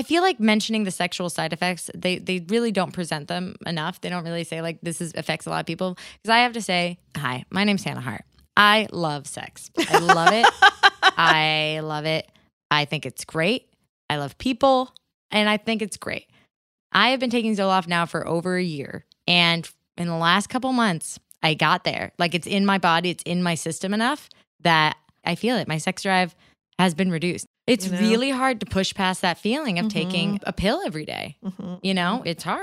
I feel like mentioning the sexual side effects, they they really don't present them enough. They don't really say like this is affects a lot of people. Because I have to say, hi, my name's Hannah Hart. I love sex. I love it. I love it. I think it's great. I love people, and I think it's great. I have been taking Zoloft now for over a year, and in the last couple months, I got there. Like it's in my body, it's in my system enough that I feel it. My sex drive has been reduced. It's You know? really hard to push past that feeling of taking Mhm. a pill every day. Mhm. You know, it's hard.